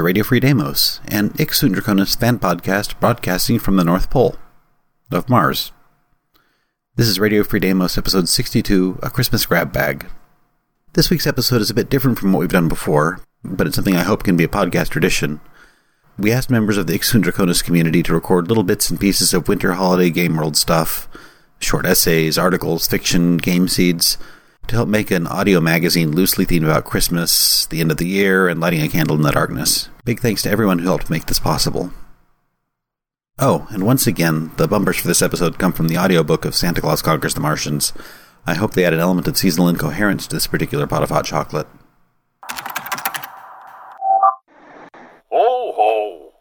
To Radio Free Deimos, an Hic Sunt Dracones fan podcast broadcasting from the North Pole of Mars. This is Radio Free Deimos, episode 62, A Christmas Grab Bag. This week's episode is a bit different from what we've done before, but it's something I hope can be a podcast tradition. We asked members of the Hic Sunt Dracones community to record little bits and pieces of winter holiday game world stuff, short essays, articles, fiction, game seeds, to help make an audio magazine loosely themed about Christmas, the end of the year, and lighting a candle in the darkness. Big thanks to everyone who helped make this possible. Oh, and once again, the bumpers for this episode come from the audiobook of Santa Claus Conquers the Martians. I hope they add an element of seasonal incoherence to this particular pot of hot chocolate. Ho ho!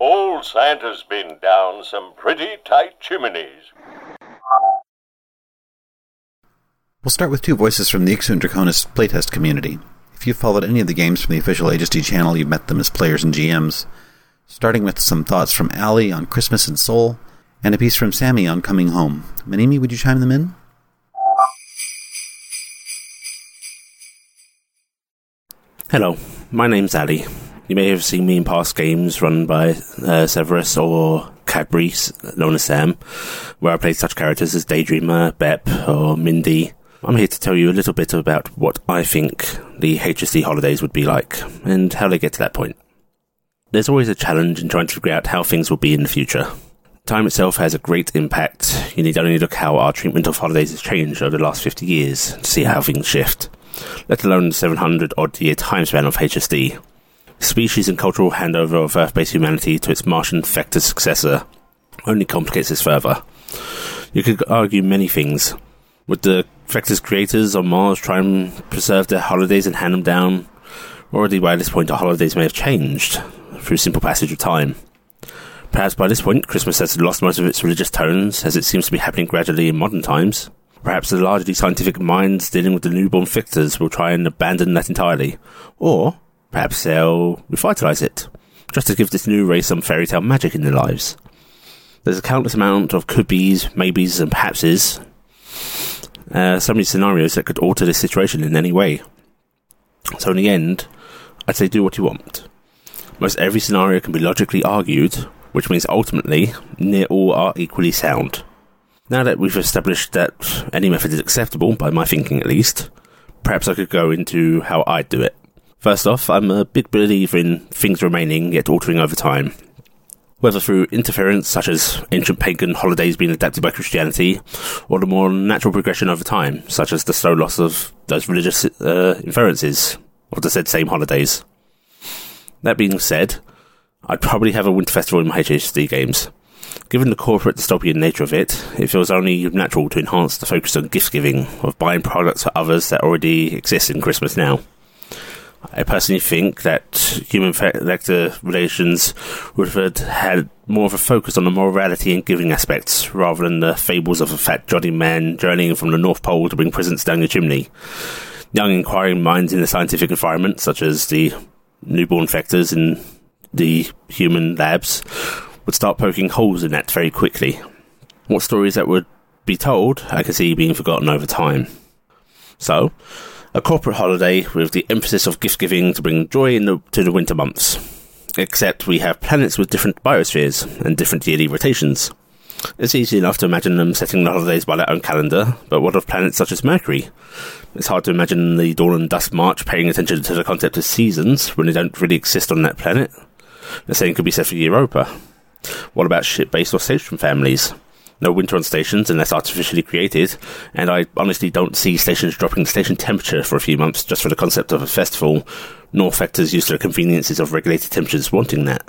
Old Santa's been down some pretty tight chimneys. We'll start with two voices from the Hic Sunt Dracones playtest community. If you've followed any of the games from the official HSD channel, you've met them as players and GMs. Starting with some thoughts from Ali on Christmas and Sol, and a piece from Sammy on Coming Home. Manimi, would you chime them in? Hello, my name's Ali. You may have seen me in past games run by uh, Severus or Cabrice, known as Sam, where I played such characters as Daydreamer, Bep, or Mindy. I'm here to tell you a little bit about what I think the HSD holidays would be like, and how they get to that point. There's always a challenge in trying to figure out how things will be in the future. Time itself has a great impact. You need only look how our treatment of holidays has changed over the last 50 years to see how things shift, let alone the 700 odd year time span of HSD. Species and cultural handover of Earth based humanity to its Martian Vector successor only complicates this further. You could argue many things. Would the Vector's creators on Mars try and preserve their holidays and hand them down? Already by this point, our holidays may have changed through simple passage of time. Perhaps by this point, Christmas has lost most of its religious tones, as it seems to be happening gradually in modern times. Perhaps the largely scientific minds dealing with the newborn vectors will try and abandon that entirely. Or, perhaps they'll revitalize it, just to give this new race some fairy tale magic in their lives. There's a countless amount of could be's, maybes, and perhapses. Uh, so many scenarios that could alter this situation in any way. So, in the end, I'd say do what you want. Most every scenario can be logically argued, which means ultimately, near all are equally sound. Now that we've established that any method is acceptable, by my thinking at least, perhaps I could go into how I'd do it. First off, I'm a big believer in things remaining yet altering over time. Whether through interference such as ancient pagan holidays being adapted by Christianity, or the more natural progression over time, such as the slow loss of those religious uh, inferences of the said same holidays. That being said, I'd probably have a winter festival in my HSD games. Given the corporate dystopian nature of it, it feels only natural to enhance the focus on gift giving, of buying products for others that already exist in Christmas now. I personally think that human vector relations would have had more of a focus on the morality and giving aspects, rather than the fables of a fat jolly man journeying from the North Pole to bring presents down your chimney. Young inquiring minds in the scientific environment, such as the newborn vectors in the human labs, would start poking holes in that very quickly. What stories that would be told, I can see being forgotten over time. So, a corporate holiday with the emphasis of gift giving to bring joy the, to the winter months. Except we have planets with different biospheres and different yearly rotations. It's easy enough to imagine them setting the holidays by their own calendar, but what of planets such as Mercury? It's hard to imagine the dawn and dusk march paying attention to the concept of seasons when they don't really exist on that planet. The same could be said for Europa. What about ship-based or station families? No winter on stations unless artificially created, and I honestly don't see stations dropping station temperature for a few months just for the concept of a festival, nor factors used to the conveniences of regulated temperatures wanting that.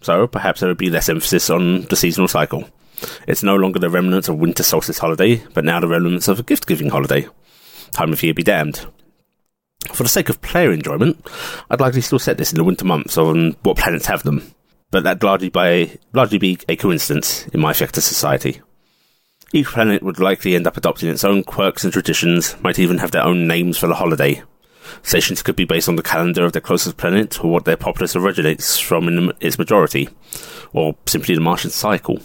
So perhaps there would be less emphasis on the seasonal cycle. It's no longer the remnants of winter solstice holiday, but now the remnants of a gift giving holiday. Time of year be damned. For the sake of player enjoyment, I'd likely still set this in the winter months on what planets have them, but that'd largely, by, largely be a coincidence in my Vector society. Each planet would likely end up adopting its own quirks and traditions, might even have their own names for the holiday. Stations could be based on the calendar of their closest planet, or what their populace originates from in its majority, or simply the Martian cycle.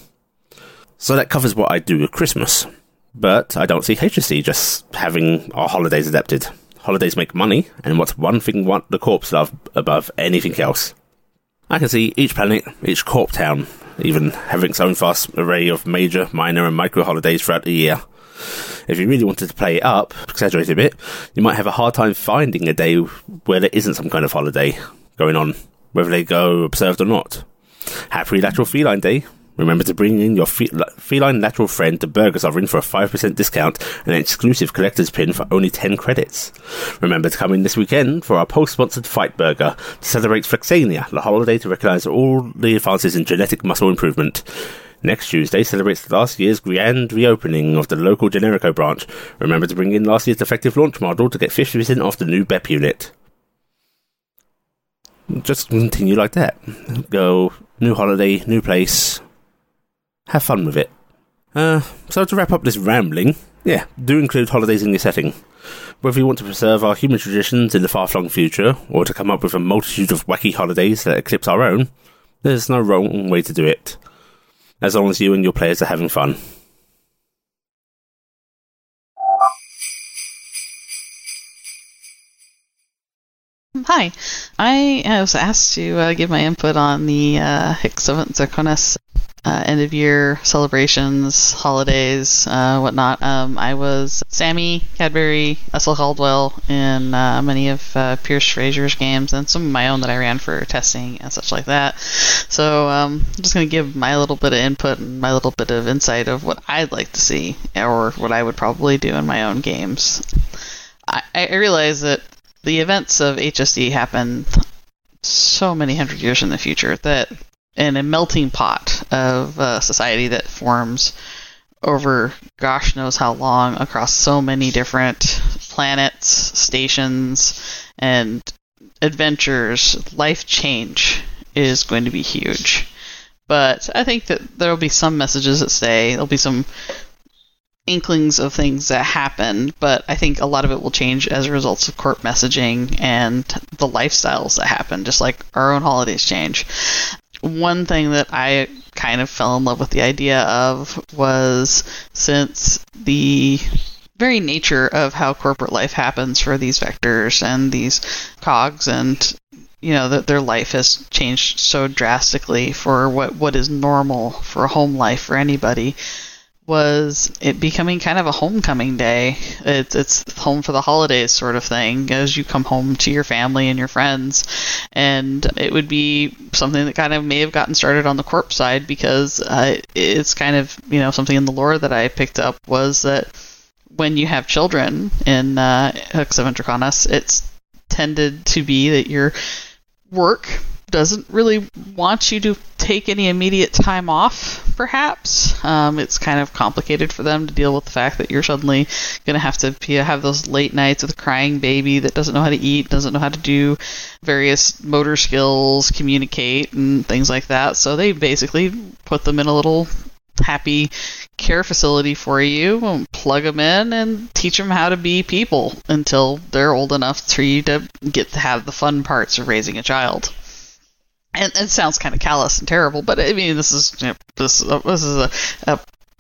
So that covers what I do with Christmas. But I don't see HSD just having our holidays adapted. Holidays make money, and what's one thing what the corps love above anything else? I can see each planet, each corp town, even having its own vast array of major, minor, and micro holidays throughout the year. If you really wanted to play it up, exaggerate a bit, you might have a hard time finding a day where there isn't some kind of holiday going on, whether they go observed or not. Happy Lateral Feline Day. Remember to bring in your fe- feline lateral friend to Burgers offering for a 5% discount and an exclusive collector's pin for only 10 credits. Remember to come in this weekend for our post-sponsored Fight Burger to celebrate Flexania, the holiday to recognize all the advances in genetic muscle improvement. Next Tuesday celebrates last year's grand reopening of the local Generico branch. Remember to bring in last year's defective launch model to get 50% off the new BEP unit. Just continue like that. Go, new holiday, new place. Have fun with it. Uh, so to wrap up this rambling, yeah, do include holidays in your setting. Whether you want to preserve our human traditions in the far-flung future, or to come up with a multitude of wacky holidays that eclipse our own, there's no wrong way to do it as long as you and your players are having fun. Hi, I was asked to uh, give my input on the uh, Hic Sunt Dracones uh, end of year celebrations, holidays, uh, whatnot. Um, I was Sammy Cadbury, Ursula Caldwell in uh, many of uh, Pierce Fraser's games and some of my own that I ran for testing and such like that. So um, I'm just going to give my little bit of input and my little bit of insight of what I'd like to see or what I would probably do in my own games. I realize that the events of HSD happen so many hundred years in the future that in a melting pot of uh, society that forms over gosh knows how long across so many different planets, stations, and adventures, life change is going to be huge. But I think that there will be some messages that stay. There'll be some inklings of things that happen, but I think a lot of it will change as a result of corp messaging and the lifestyles that happen, just like our own holidays change. One thing that I kind of fell in love with the idea of was since the very nature of how corporate life happens for these vectors and these cogs and you know that their life has changed so drastically for what what is normal for home life for anybody was it becoming kind of a homecoming day. It's it's home for the holidays sort of thing as you come home to your family and your friends, and it would be something that kind of may have gotten started on the corp side because uh, it's kind of you know something in the lore that I picked up was that when you have children in uh, Hic Sunt Dracones, it's tended to be that your work doesn't really want you to take any immediate time off, perhaps. Um, it's kind of complicated for them to deal with the fact that you're suddenly going to have to have those late nights with a crying baby that doesn't know how to eat, doesn't know how to do various motor skills, communicate, and things like that. So they basically put them in a little happy care facility for you and plug them in and teach them how to be people until they're old enough for you to get to have the fun parts of raising a child and it sounds kind of callous and terrible, but I mean, this is you know, this uh, this is a, a,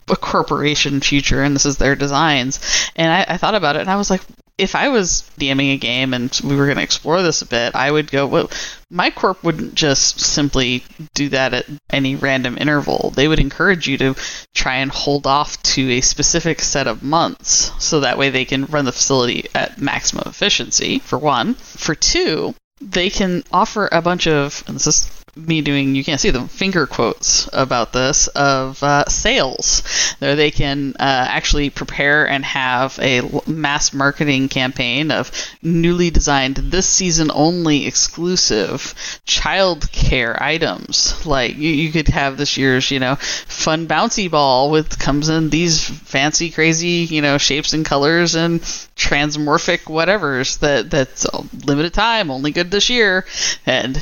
a corporation future, and this is their designs. And I, I, thought about it, and I was like, if I was DMing a game and we were going to explore this a bit, I would go, well, my corp wouldn't just simply do that at any random interval. They would encourage you to try and hold off to a specific set of months, so that way they can run the facility at maximum efficiency. For one, for two they can offer a bunch of, and this is me doing, you can't see them, finger quotes about this, of uh, sales. There they can uh, actually prepare and have a mass marketing campaign of newly designed, this season only exclusive child care items. Like you, you could have this year's, you know, fun bouncy ball with comes in these fancy, crazy, you know, shapes and colors and transmorphic whatevers that that's limited time, only good this year, and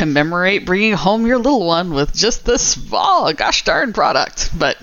commemorate bringing home your little one with just this oh gosh darn product. But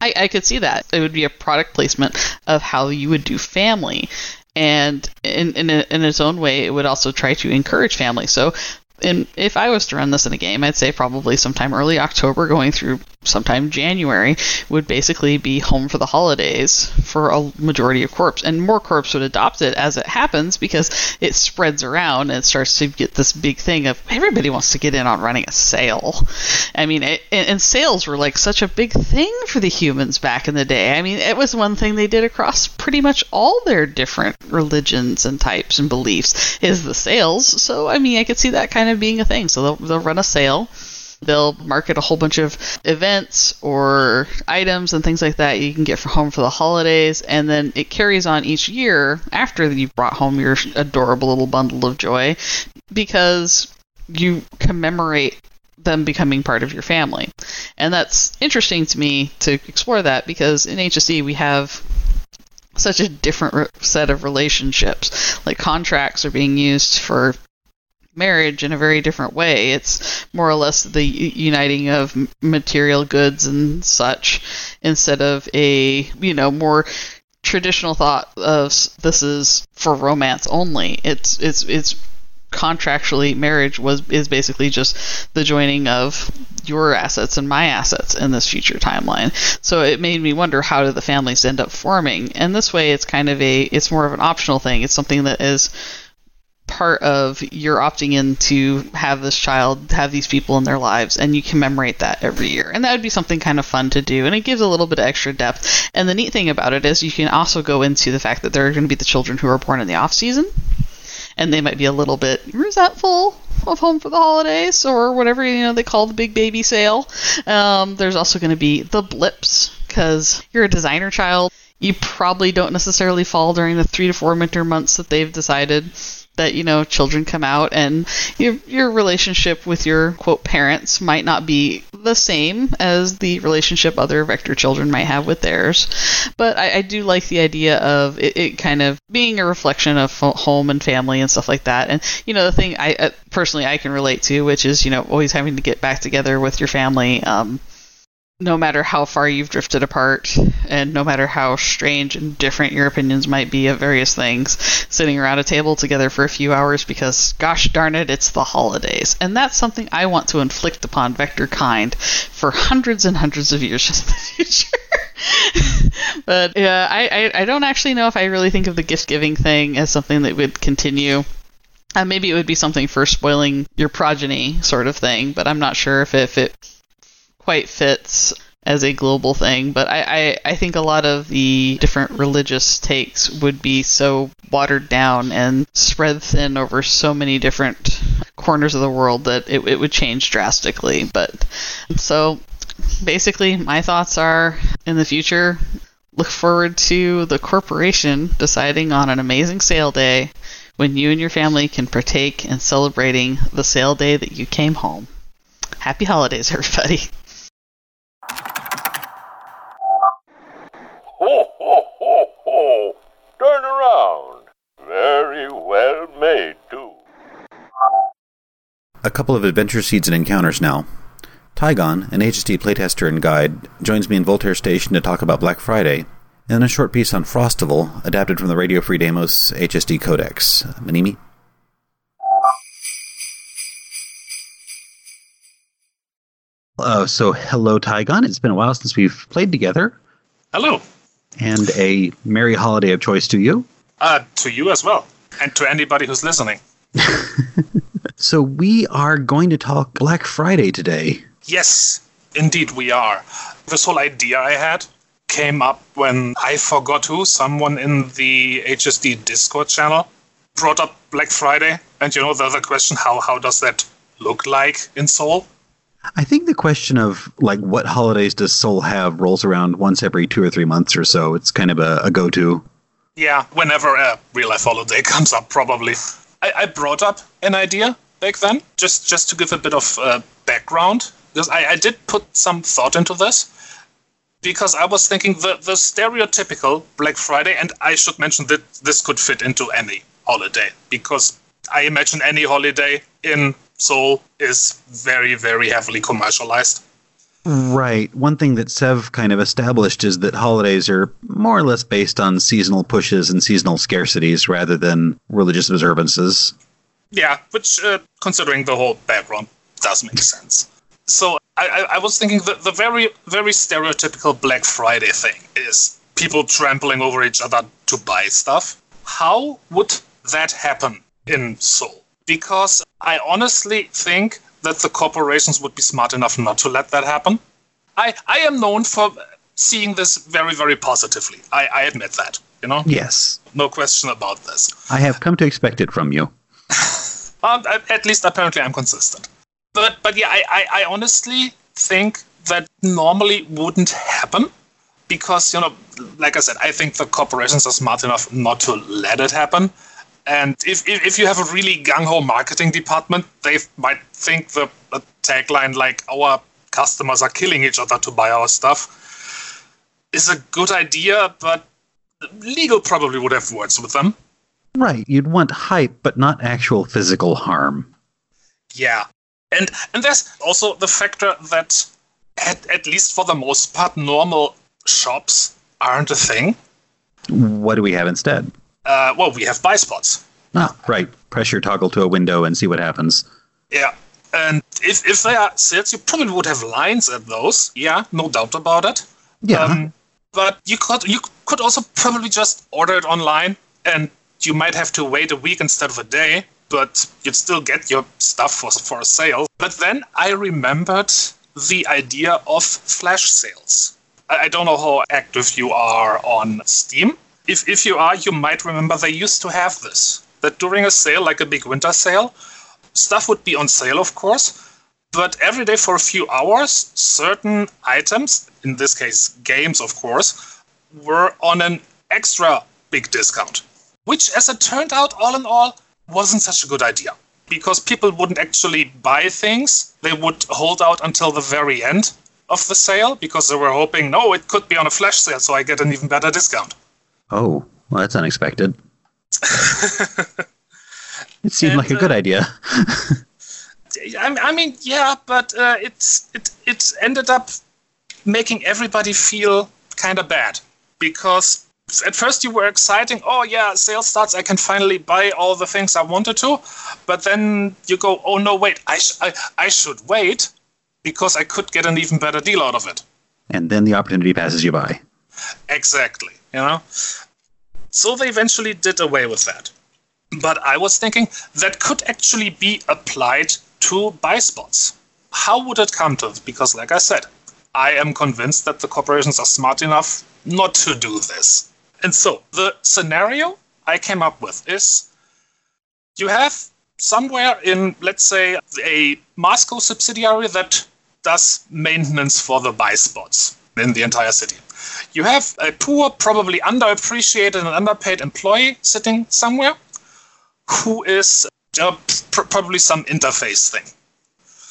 I, I could see that it would be a product placement of how you would do family, and in in, a, in its own way, it would also try to encourage family. So and if I was to run this in a game, I'd say probably sometime early October, going through sometime January would basically be home for the holidays for a majority of corps. And more corps would adopt it as it happens because it spreads around and starts to get this big thing of everybody wants to get in on running a sale. I mean, it, and sales were like such a big thing for the humans back in the day. I mean, it was one thing they did across pretty much all their different religions and types and beliefs is the sales. So, I mean, I could see that kind of being a thing. So they'll, they'll run a sale they'll market a whole bunch of events or items and things like that you can get for home for the holidays. And then it carries on each year after you've brought home your adorable little bundle of joy because you commemorate them becoming part of your family. And that's interesting to me to explore that because in hsd we have such a different set of relationships. Like contracts are being used for marriage in a very different way. It's more or less the uniting of material goods and such instead of a, you know, more traditional thought of this is for romance only. It's it's it's contractually marriage was is basically just the joining of your assets and my assets in this future timeline. So it made me wonder how do the families end up forming? And this way it's kind of a it's more of an optional thing. It's something that is part of you're opting in to have this child have these people in their lives and you commemorate that every year. And that would be something kind of fun to do and it gives a little bit of extra depth. And the neat thing about it is you can also go into the fact that there are going to be the children who are born in the off season and they might be a little bit resentful of home for the holidays or whatever you know they call the big baby sale. Um, there's also going to be the blips because you're a designer child. You probably don't necessarily fall during the three to four winter months that they've decided that you know children come out and your your relationship with your quote parents might not be the same as the relationship other vector children might have with theirs. But i, I do like the idea of it, it, kind of being a reflection of home and family and stuff like that. And you know the thing i uh, personally i can relate to which is you know always having to get back together with your family um, no matter how far you've drifted apart and no matter how strange and different your opinions might be of various things, sitting around a table together for a few hours because, gosh darn it, it's the holidays. And that's something I want to inflict upon Vector Kind for hundreds and hundreds of years in the future. but yeah, I, I, I, don't actually know if I really think of the gift giving thing as something that would continue. Uh, maybe it would be something for spoiling your progeny, sort of thing, but I'm not sure if, if it quite fits as a global thing, but I, I, I, think a lot of the different religious takes would be so watered down and spread thin over so many different corners of the world that it, it would change drastically. But so basically, my thoughts are in the future, look forward to the corporation deciding on an amazing sale day when you and your family can partake in celebrating the sale day that you came home. Happy holidays, everybody. Ho, ho, ho, ho! Turn around. Very well made, too. A couple of adventure seeds and encounters now. Tygon, an HSD playtester and guide, joins me in Voltaire Station to talk about Black Friday, and a short piece on Frostival, adapted from the Radio Free Deimos HSD Codex. Manimi? Uh, so, hello, Tygon. It's been a while since we've played together. Hello. And a merry holiday of choice to you. Uh, to you as well. And to anybody who's listening. so, we are going to talk Black Friday today. Yes, indeed, we are. This whole idea I had came up when I forgot who, someone in the HSD Discord channel brought up Black Friday. And you know, the other question how, how does that look like in Sol? I think the question of like what holidays does Sol have rolls around once every two or three months or so. It's kind of a, a go to. Yeah, whenever a real life holiday comes up, probably. I, I, brought up an idea back then, just just to give a bit of uh, background, because I, I did put some thought into this. Because I was thinking the, the stereotypical Black Friday, and I should mention that this could fit into any holiday, because I imagine any holiday in Sol is very, very heavily commercialized. Right. One thing that Sev kind of established is that holidays are more or less based on seasonal pushes and seasonal scarcities rather than religious observances. Yeah, which, uh, considering the whole background, does make sense. So I, I, I was thinking that the very, very stereotypical Black Friday thing is people trampling over each other to buy stuff. How would that happen in Sol? Because I honestly think that the corporations would be smart enough not to let that happen. I, I am known for seeing this very, very positively. I, I admit that, you know? Yes. No question about this. I have come to expect it from you. Um, at least apparently I'm consistent. But but yeah, I, I, I honestly think that normally wouldn't happen because you know, like I said, I think the corporations are smart enough not to let it happen. And if if, if you have a really gung ho marketing department, they might think the a tagline like "our customers are killing each other to buy our stuff" is a good idea, but legal probably would have words with them. Right. You'd want hype, but not actual physical harm. Yeah. And and there's also the factor that at, at least for the most part normal shops aren't a thing. What do we have instead? Uh, well, we have buy spots. Ah, right. Press your toggle to a window and see what happens. Yeah. And if, if they are sales, you probably would have lines at those. Yeah, no doubt about it. Yeah. Um, but you could you could also probably just order it online, and you might have to wait a week instead of a day, but you'd still get your stuff for for a sale. But then I remembered the idea of flash sales. I, I don't know how active you are on Steam. If if you are, you might remember they used to have this. That during a sale, like a big winter sale, stuff would be on sale, of course, but every day for a few hours, certain items, in this case games, of course, were on an extra big discount. Which, as it turned out, all in all, wasn't such a good idea. Because people wouldn't actually buy things, they would hold out until the very end of the sale because they were hoping, no, it could be on a flash sale, so I get an even better discount. Oh, well, that's unexpected. it seemed And, like a good uh, idea. I, I mean, yeah, but uh, it's it it ended up making everybody feel kind of bad because at first you were exciting. Oh yeah, sales starts. I can finally buy all the things I wanted to, but then you go, oh no, wait, I sh- I, I should wait because I could get an even better deal out of it. and then the opportunity passes you by. Exactly, you know. So they eventually did away with that. But I was thinking that could actually be applied to buy spots. How would it come to? Because, like I said, I am convinced that the corporations are smart enough not to do this. And so the scenario I came up with is you have somewhere in, let's say, a Moscow subsidiary that does maintenance for the buy spots in the entire city. You have a poor, probably underappreciated and underpaid employee sitting somewhere who is uh, pr- probably some interface thing.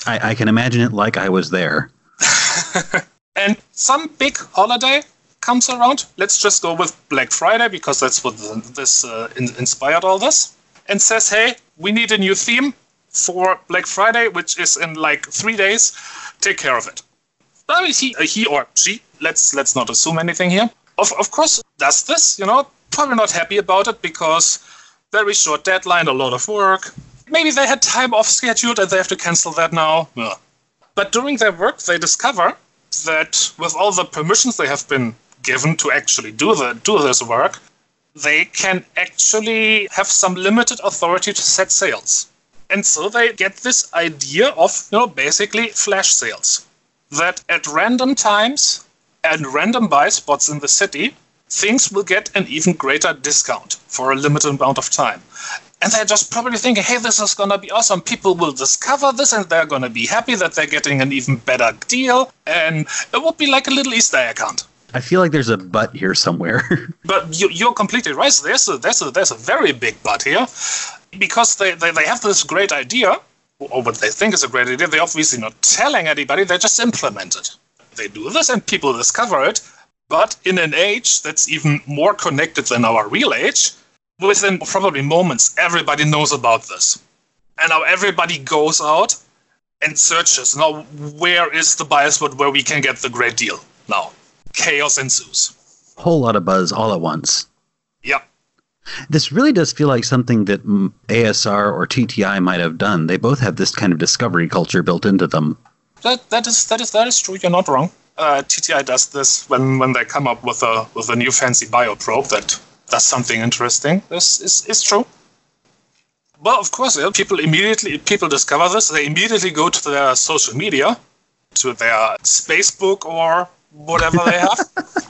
I, I can imagine it like I was there. And some big holiday comes around. Let's just go with Black Friday because that's what the, this uh, in, inspired all this. And says, hey, we need a new theme for Black Friday, which is in like three days. Take care of it. I mean, he, he or she. Let's let's not assume anything here. Of of course, does this. You know, probably not happy about it because very short deadline, a lot of work. Maybe they had time off scheduled and they have to cancel that now. Yeah. But during their work, they discover that with all the permissions they have been given to actually do the do this work, they can actually have some limited authority to set sales. And so they get this idea of, you know, basically flash sales. That at random times and random buy spots in the city, things will get an even greater discount for a limited amount of time. And they're just probably thinking, hey, this is going to be awesome. People will discover this and they're going to be happy that they're getting an even better deal. And it would be like a little Easter egg hunt. I feel like there's a but here somewhere. But you, you're completely right. There's a, there's, a, there's a very big but here. Because they, they, they have this great idea, or what they think is a great idea. They're obviously not telling anybody, they just implement it. They do this and people discover it. But in an age that's even more connected than our real age, within probably moments, everybody knows about this. And now everybody goes out and searches. Now, where is the buy spot where we can get the great deal? Now, chaos ensues. Whole lot of buzz all at once. Yeah. This really does feel like something that ASR or TTI might have done. They both have this kind of discovery culture built into them. that that is that is that is true. You're not wrong. Uh, TTI does this when when they come up with a with a new fancy bioprobe that does something interesting. This is is true. Well, of course, yeah, people immediately people discover this. They immediately go to their social media, to their Facebook or whatever they have.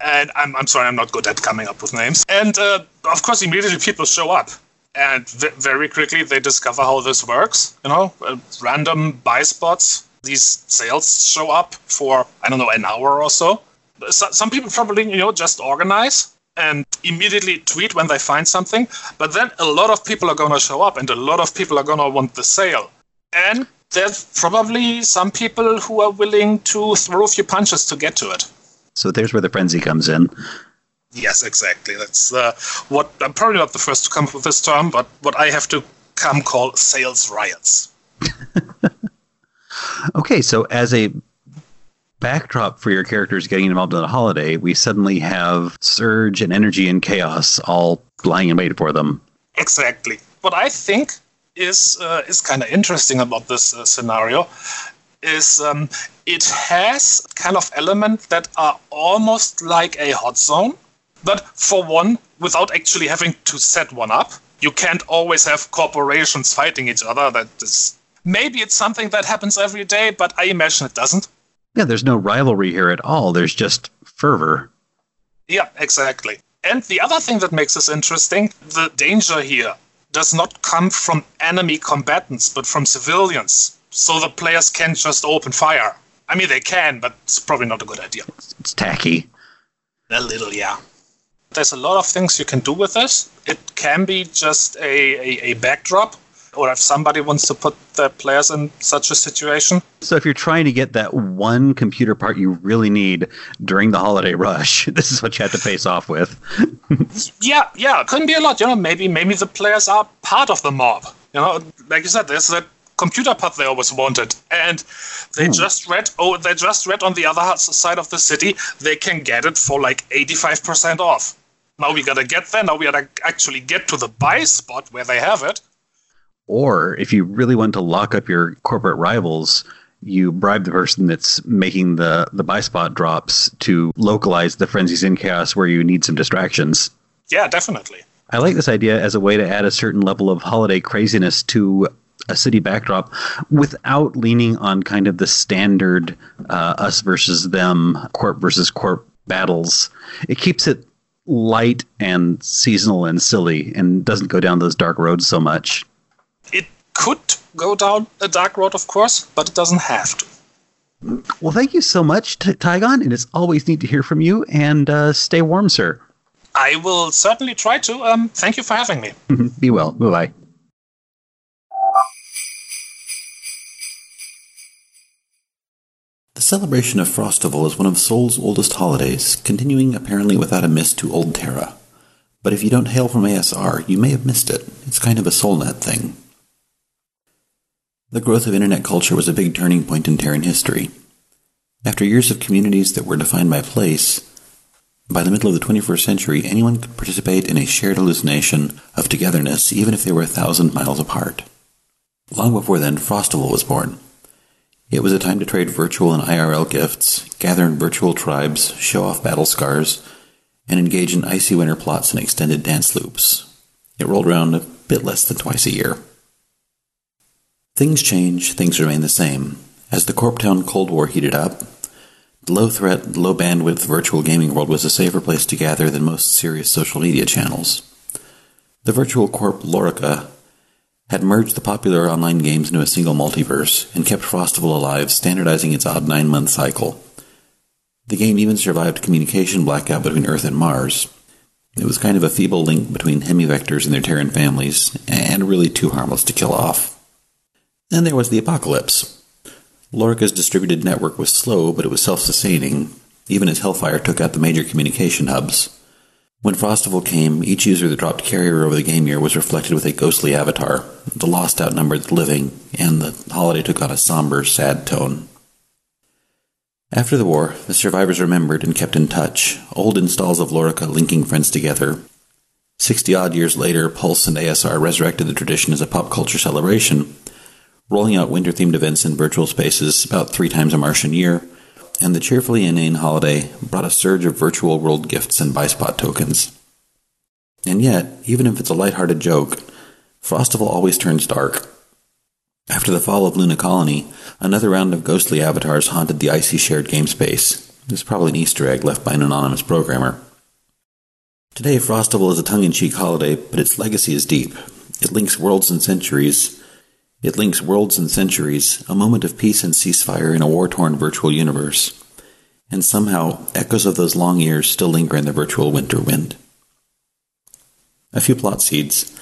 and I'm, I'm sorry, I'm not good at coming up with names. And uh, of course, immediately people show up. And v- very quickly they discover how this works. You know, uh, random buy spots. These sales show up for I don't know an hour or so. so. Some people probably you know just organize and immediately tweet when they find something. But then a lot of people are going to show up, and a lot of people are going to want the sale. And there's probably some people who are willing to throw a few punches to get to it. So there's where the frenzy comes in. Yes, exactly. That's uh, what I'm probably not the first to come up with this term, but what I have to come call sales riots. okay, so as a backdrop for your characters getting involved in the holiday, we suddenly have surge and energy and chaos all lying in wait for them. Exactly. What I think is uh, is kind of interesting about this uh, scenario is um, it has kind of elements that are almost like a hot zone, but for one, without actually having to set one up. You can't always have corporations fighting each other. That is maybe it's something that happens every day, but I imagine it doesn't. Yeah, there's no rivalry here at all. There's just fervor. Yeah, exactly. And the other thing that makes this interesting, the danger here does not come from enemy combatants, but from civilians. So the players can just open fire. I mean, they can, but it's probably not a good idea. It's, it's tacky. A little, yeah. There's a lot of things you can do with this. It can be just a, a, a backdrop or if somebody wants to put the players in such a situation. So if you're trying to get that one computer part you really need during the holiday rush, this is what you have to face off with. yeah, yeah, it couldn't be a lot. You know, maybe maybe the players are part of the mob. You know, like you said, there's that computer part they always wanted, and they Ooh. just read. Oh, they just read on the other side of the city. They can get it for like 85% off. Now we gotta get there. Now we gotta actually get to the buy spot where they have it. Or if you really want to lock up your corporate rivals, you bribe the person that's making the, the buy spot drops to localize the frenzies in chaos where you need some distractions. Yeah, definitely. I like this idea as a way to add a certain level of holiday craziness to a city backdrop without leaning on kind of the standard uh, us versus them, corp versus corp battles. It keeps it light and seasonal and silly and doesn't go down those dark roads so much It could go down a dark road, of course, but it doesn't have to. Well, thank you so much, T- Tygon, and it's always neat to hear from you. And uh, stay warm, sir. I will certainly try to. Um, thank you for having me. Be well. Bye bye. The celebration of Frostival is one of Sol's oldest holidays, continuing apparently without a miss to Old Terra. But if you don't hail from ASR, you may have missed it. It's kind of a Solnet thing. The growth of internet culture was a big turning point in Terran history. After years of communities that were defined by place, by the middle of the 21st century, anyone could participate in a shared hallucination of togetherness, even if they were a thousand miles apart. Long before then, Frostival was born. It was a time to trade virtual and IRL gifts, gather in virtual tribes, show off battle scars, and engage in icy winter plots and extended dance loops. It rolled around a bit less than twice a year. Things change, things remain the same. As the Corptown Cold War heated up, the low threat, low bandwidth virtual gaming world was a safer place to gather than most serious social media channels. The virtual corp Lorica had merged the popular online games into a single multiverse and kept Frostival alive, standardizing its odd nine month cycle. The game even survived communication blackout between Earth and Mars. It was kind of a feeble link between hemivectors and their Terran families, and really too harmless to kill off. Then there was the apocalypse. Lorica's distributed network was slow, but it was self sustaining, even as Hellfire took out the major communication hubs. When Frostival came, each user that dropped carrier over the game year was reflected with a ghostly avatar. The lost outnumbered the living, and the holiday took on a somber, sad tone. After the war, the survivors remembered and kept in touch, old installs of Lorica linking friends together. Sixty odd years later, Pulse and ASR resurrected the tradition as a pop culture celebration, rolling out winter themed events in virtual spaces about three times a Martian year, and the cheerfully inane holiday brought a surge of virtual world gifts and buy spot tokens. And yet, even if it's a light-hearted joke, Frostival always turns dark. After the fall of Luna Colony, another round of ghostly avatars haunted the icy shared game space. It's probably an Easter egg left by an anonymous programmer. Today, Frostival is a tongue-in-cheek holiday, but its legacy is deep. It links worlds and centuries. It links worlds and centuries, a moment of peace and ceasefire in a war-torn virtual universe. And somehow, echoes of those long years still linger in the virtual winter wind. A few plot seeds.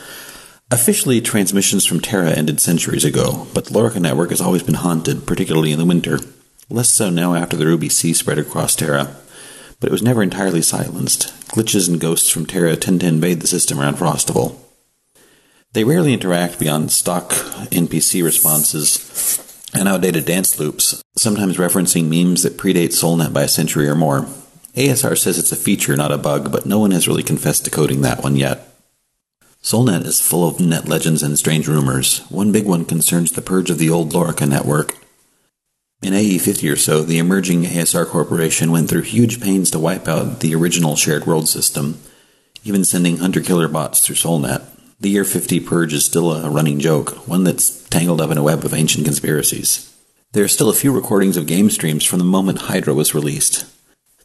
Officially, transmissions from Terra ended centuries ago, but the Lorica network has always been haunted, particularly in the winter. Less so now after the Ruby Sea spread across Terra but it was never entirely silenced. Glitches and ghosts from Terra tend to invade the system around Frostival. They rarely interact beyond stock NPC responses and outdated dance loops, sometimes referencing memes that predate Solnet by a century or more. ASR says it's a feature, not a bug, but no one has really confessed to coding that one yet. Solnet is full of net legends and strange rumors. One big one concerns the purge of the old Lorica network, in AE 50 or so, the emerging ASR Corporation went through huge pains to wipe out the original shared world system, even sending hunter killer bots through Solnet. The year 50 purge is still a running joke, one that's tangled up in a web of ancient conspiracies. There are still a few recordings of game streams from the moment Hydra was released.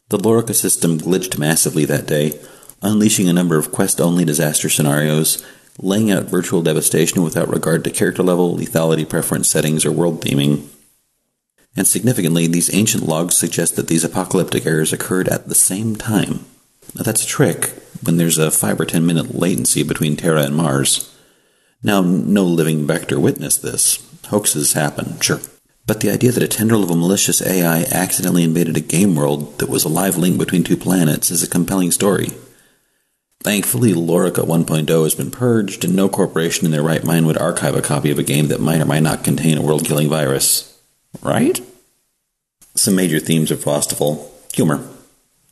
The Lorica system glitched massively that day, unleashing a number of quest only disaster scenarios, laying out virtual devastation without regard to character level, lethality preference settings, or world theming. And significantly, these ancient logs suggest that these apocalyptic errors occurred at the same time. Now, that's a trick when there's a 5 or 10 minute latency between Terra and Mars. Now, no living vector witnessed this. Hoaxes happen, sure. But the idea that a tendril of a malicious AI accidentally invaded a game world that was a live link between two planets is a compelling story. Thankfully, Lorica 1.0 has been purged, and no corporation in their right mind would archive a copy of a game that might or might not contain a world killing virus. Right? Some major themes of Frostival humor.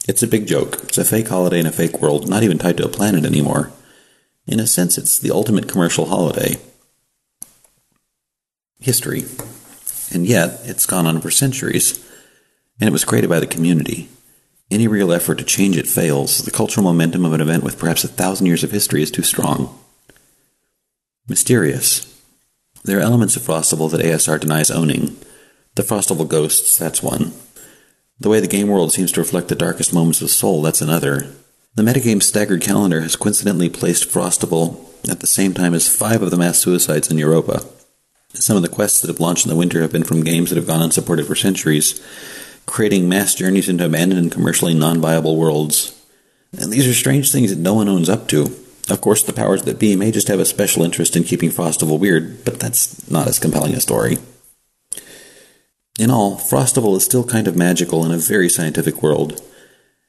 It's a big joke. It's a fake holiday in a fake world, not even tied to a planet anymore. In a sense, it's the ultimate commercial holiday. History. And yet, it's gone on for centuries, and it was created by the community. Any real effort to change it fails. The cultural momentum of an event with perhaps a thousand years of history is too strong. Mysterious. There are elements of Frostival that ASR denies owning the Frostival Ghosts, that's one. The way the game world seems to reflect the darkest moments of the soul, that's another. The metagame's staggered calendar has coincidentally placed Frostival at the same time as five of the mass suicides in Europa. Some of the quests that have launched in the winter have been from games that have gone unsupported for centuries, creating mass journeys into abandoned and commercially non viable worlds. And these are strange things that no one owns up to. Of course, the powers that be may just have a special interest in keeping Frostival weird, but that's not as compelling a story. In all, Frostival is still kind of magical in a very scientific world,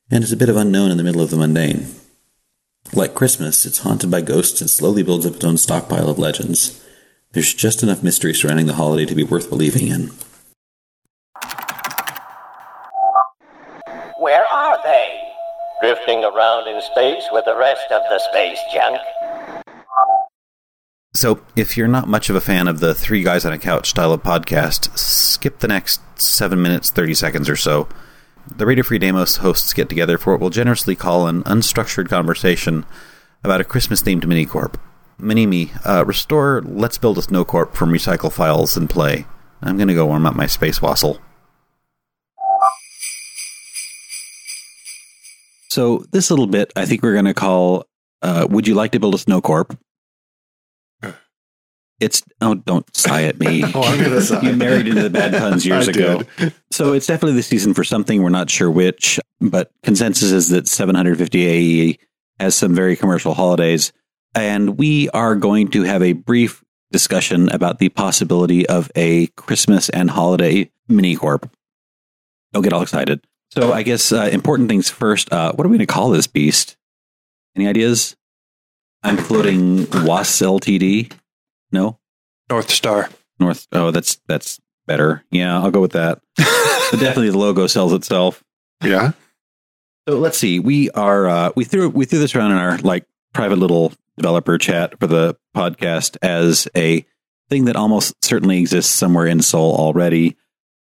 and is a bit of unknown in the middle of the mundane. Like Christmas, it's haunted by ghosts and slowly builds up its own stockpile of legends. There's just enough mystery surrounding the holiday to be worth believing in. Where are they? Drifting around in space with the rest of the space junk. So, if you're not much of a fan of the three guys on a couch style of podcast, skip the next 7 minutes 30 seconds or so. The Radio Free Deimos hosts get together for what we'll generously call an unstructured conversation about a Christmas themed minicorp. Mini me, uh, restore Let's Build a Snow Corp from recycle files and play. I'm going to go warm up my space wassail. So, this little bit I think we're going to call uh, Would You Like to Build a Snow Corp? It's oh, don't sigh at me. oh, I'm gonna sigh. You married into the bad puns years ago. So it's definitely the season for something. We're not sure which, but consensus is that 750 AE has some very commercial holidays, and we are going to have a brief discussion about the possibility of a Christmas and holiday mini corp. Don't get all excited. So I guess uh, important things first. Uh, what are we going to call this beast? Any ideas? I'm floating WAS LTD. No, North Star. North. Oh, that's that's better. Yeah, I'll go with that. but definitely, the logo sells itself. Yeah. So let's see. We are uh, we threw we threw this around in our like private little developer chat for the podcast as a thing that almost certainly exists somewhere in Sol already.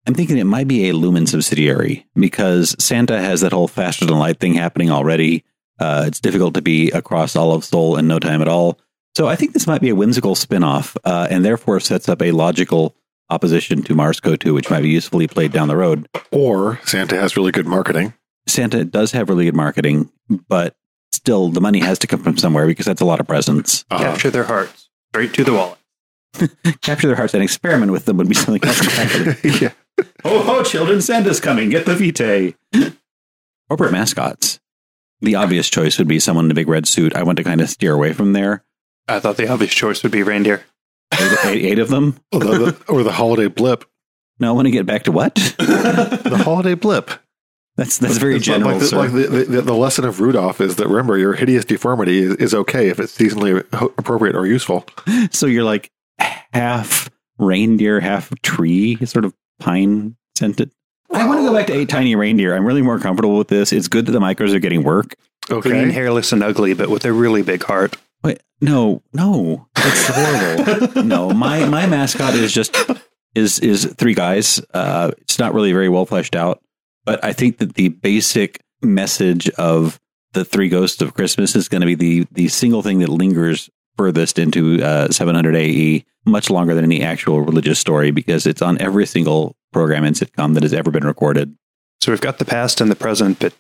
I'm thinking it might be a Lumen subsidiary because Santa has that whole faster than light thing happening already. Uh, it's difficult to be across all of Sol in no time at all. So I think this might be a whimsical spin-off, uh, and therefore sets up a logical opposition to Mars Co 2, which might be usefully played down the road. Or Santa has really good marketing. Santa does have really good marketing, but still the money has to come from somewhere because that's a lot of presents. Uh, Capture their hearts straight to the wallet. Capture their hearts and experiment with them would be something else entirely. yeah. Ho ho, children, Santa's coming. Get the vitae. Corporate mascots. The obvious choice would be someone in a big red suit. I want to kind of steer away from there. I thought the obvious choice would be reindeer. Eight, eight, eight of them. Or the, or the holiday blip. No, I want to get back to what? The holiday blip. That's that's very It's general, Like, the, sir. like the, the, the lesson of Rudolph is that remember, your hideous deformity is, is okay if it's seasonally appropriate or useful. so you're like half reindeer, half tree, sort of pine scented. I want to go back to eight tiny reindeer. I'm really more comfortable with this. It's good that the micros are getting work. Clean, Okay. hairless, and ugly, but with a really big heart. Wait, no, no, that's horrible. no, my my mascot is just is is three guys. Uh, it's not really very well fleshed out, but I think that the basic message of the three ghosts of Christmas is going to be the the single thing that lingers furthest into uh, 700 AE, much longer than any actual religious story because it's on every single program and sitcom that has ever been recorded. So we've got the past and the present, but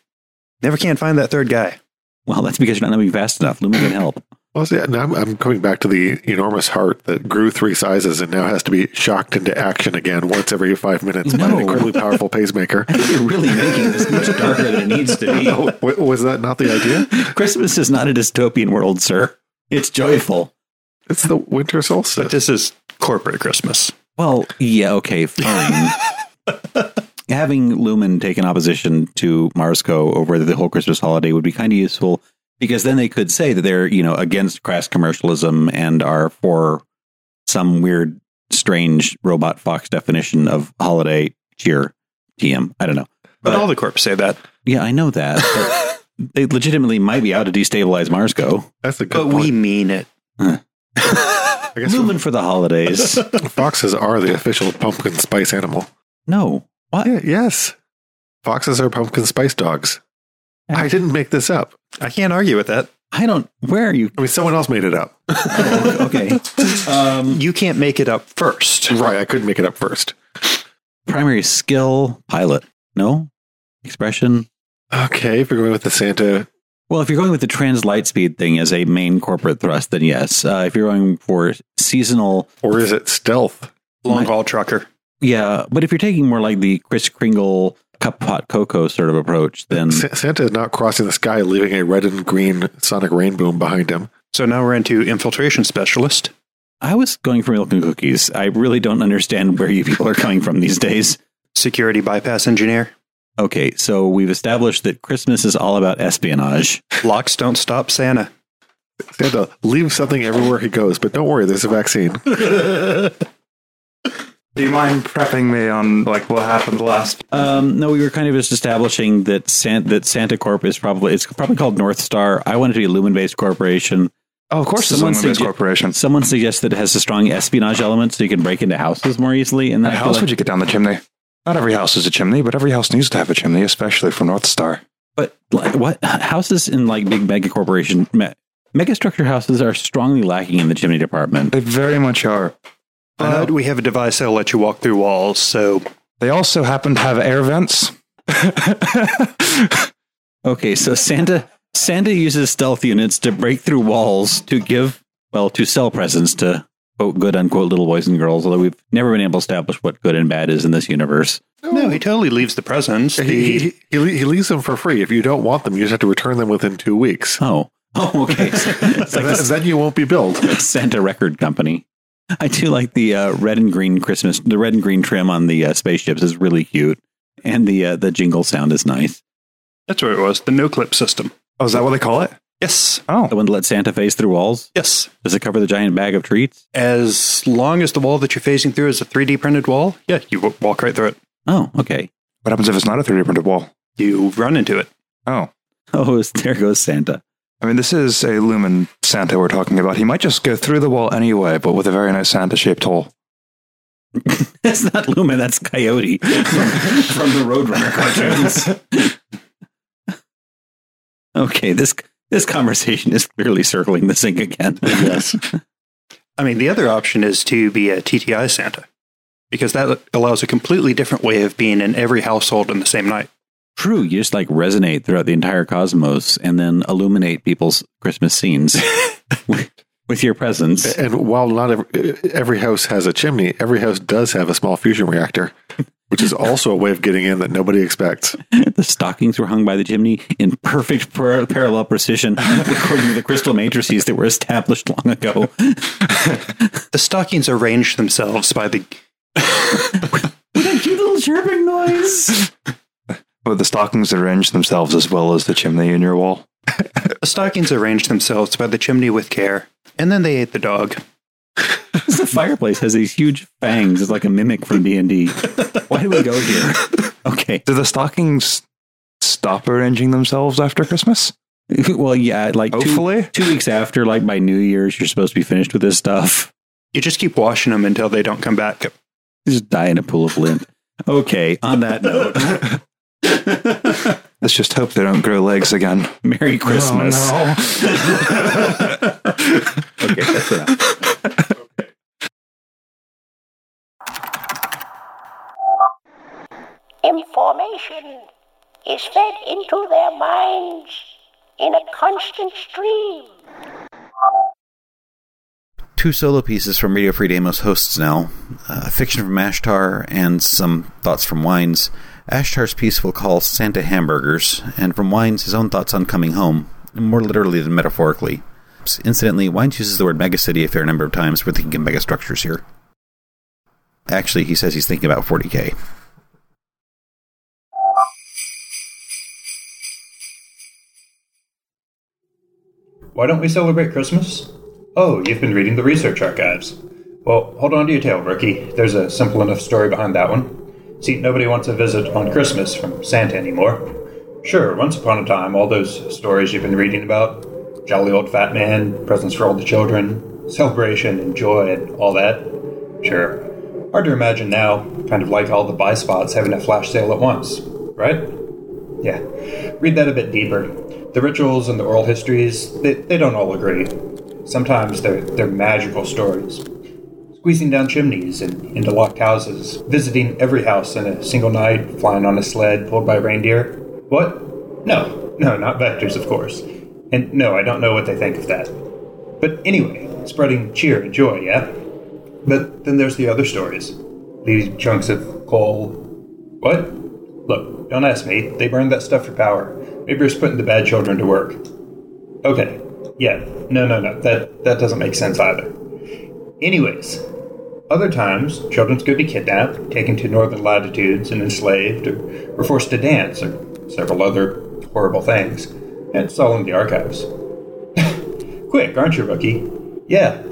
never can find that third guy. Well, that's because you're not moving fast enough. Lumen can help. Well, see, now I'm, I'm coming back to the enormous heart that grew three sizes and now has to be shocked into action again once every five minutes by an No. incredibly powerful pacemaker. I think you're really making this much darker than it needs to be. Oh, was that not the idea? Christmas is not a dystopian world, sir. It's joyful. It's the winter But solstice. this is corporate Christmas. Well, yeah, okay, fine. Having Lumen take an opposition to Marsco over the whole Christmas holiday would be kind of useful because then they could say that they're, you know, against crass commercialism and are for some weird, strange robot fox definition of holiday cheer. TM. I don't know. But all the corps say that. Yeah, I know that. But they legitimately might be out to destabilize Marsco. That's the good But point. we mean it. I guess Lumen for the holidays. foxes are the official pumpkin spice animal. no. What? Yeah, yes. Foxes are pumpkin spice dogs. I didn't make this up. I can't argue with that. I don't. Where are you? I mean, someone else made it up. okay. Um, You can't make it up first. right, I couldn't make it up first. primary skill pilot. No expression. Okay, if you're going with the Santa, Well, if you're going with the trans light speed thing as a main corporate thrust, then yes. Uh, if you're going for seasonal, or is it stealth? Long haul trucker. yeah. But if you're taking more like the Kris Kringle cup pot cocoa sort of approach, then Sa- Santa is not crossing the sky, leaving a red and green sonic rainbow behind him. So now we're into infiltration specialist. I was going for milk and cookies. I really don't understand where you people are coming from these days. Security bypass engineer. Okay, so we've established that Christmas is all about espionage. Locks don't stop Santa. Santa leaves something everywhere he goes, but don't worry, there's a vaccine. Do you mind prepping me on like what happened last? Um, no, we were kind of just establishing that San- that Santa Corp is probably it's probably called North Star. I wanted to be a Lumen based corporation. Oh, of course, Someone someone sugge- corporation. Someone suggests that it has a strong espionage element, so you can break into houses more easily. And then How I feel else like- would you get down the chimney? Not every house is a chimney, but every house needs to have a chimney, especially for North Star. but like, what houses in like big mega corporation me- mega structure houses are strongly lacking in the chimney department. They very much are. But uh, we have a device that'll let you walk through walls. So They also happen to have air vents. Okay, so Santa Santa uses stealth units to break through walls to give well to sell presents to quote good unquote little boys and girls. Although we've never been able to establish what good and bad is in this universe. no, he totally leaves the presents. He, he, he, he leaves them for free. If you don't want them, you just have to return them within two weeks. Oh, oh, okay. So it's like then, the then you won't be billed. Santa record company. I do like the uh, red and green Christmas. The red and green trim on the uh, spaceships is really cute, and the uh, the jingle sound is nice. that's what it was. The no clip system. Oh, is that what they call it? Yes. Oh, The one that lets Santa phase through walls. Yes. Does it cover the giant bag of treats? As long as the wall that you're facing through is a 3D printed wall, yeah, you w- walk right through it. Oh, okay. what happens if it's not a 3D printed wall? You run into it. Oh, Oh, there goes Santa. I mean, this is a Lumen Santa we're talking about. He might just go through the wall anyway, but with a very nice Santa shaped hole. That's not Lumen, that's Coyote from the Roadrunner cartoons. okay, this this conversation is clearly circling the sink again. Yes. I mean, the other option is to be a TTI Santa, because that allows a completely different way of being in every household in the same night. True, you just like resonate throughout the entire cosmos and then illuminate people's Christmas scenes with, with your presence. And while not every, every house has a chimney, every house does have a small fusion reactor, which is also a way of getting in that nobody expects. The stockings were hung by the chimney in perfect par- parallel precision, according to the crystal matrices that were established long ago. The stockings arranged themselves by the With a cute little chirping noise. But the stockings arrange themselves as well as the chimney in your wall. the stockings arrange themselves by the chimney with care, and then they ate the dog. the fireplace has these huge fangs. It's like a mimic from D and D. Why do we go here? Okay. Do the stockings stop arranging themselves after Christmas? Well, yeah, like two, Hopefully. two weeks after, like by New Year's, you're supposed to be finished with this stuff. You just keep washing them until they don't come back. Just die in a pool of lint. Okay. On that note, Let's just hope they don't grow legs again. Merry Christmas. Oh, okay, that's enough. Information is fed into their minds in a constant stream. Two solo pieces from Radio Free Demos hosts now uh, fiction from Ashtar and some thoughts from Wines. Ashtar's piece we'll call Santa Hamburgers, and from Wines, his own thoughts on coming home, more literally than metaphorically. Incidentally, Wines uses the word megacity a fair number of times. We're thinking of megastructures here. Actually, he says he's thinking about 40k. Why don't we celebrate Christmas? Oh, you've been reading the research archives. Well, hold on to your tail, rookie. There's a simple enough story behind that one. See, nobody wants a visit on Christmas from Santa anymore. Sure, once upon a time, all those stories you've been reading about jolly old fat man, presents for all the children, celebration and joy and all that. Sure. Hard to imagine now, kind of like all the buy spots having a flash sale at once, right? Yeah. Read that a bit deeper. The rituals and the oral histories, they, they don't all agree. Sometimes they're, they're magical stories. Squeezing down chimneys and into locked houses, visiting every house in a single night, flying on a sled pulled by reindeer. What? No, no, not vectors, of course. And no, I don't know what they think of that. But anyway, spreading cheer and joy, yeah? But then there's the other stories. These chunks of coal. What? Look, don't ask me. They burned that stuff for power. Maybe you're putting the bad children to work. Okay. Yeah. No, no, no. That that doesn't make sense either. Anyways, other times children could be kidnapped, taken to northern latitudes, and enslaved, or were forced to dance, or several other horrible things. And it's all in the archives. Quick, aren't you, rookie? Yeah.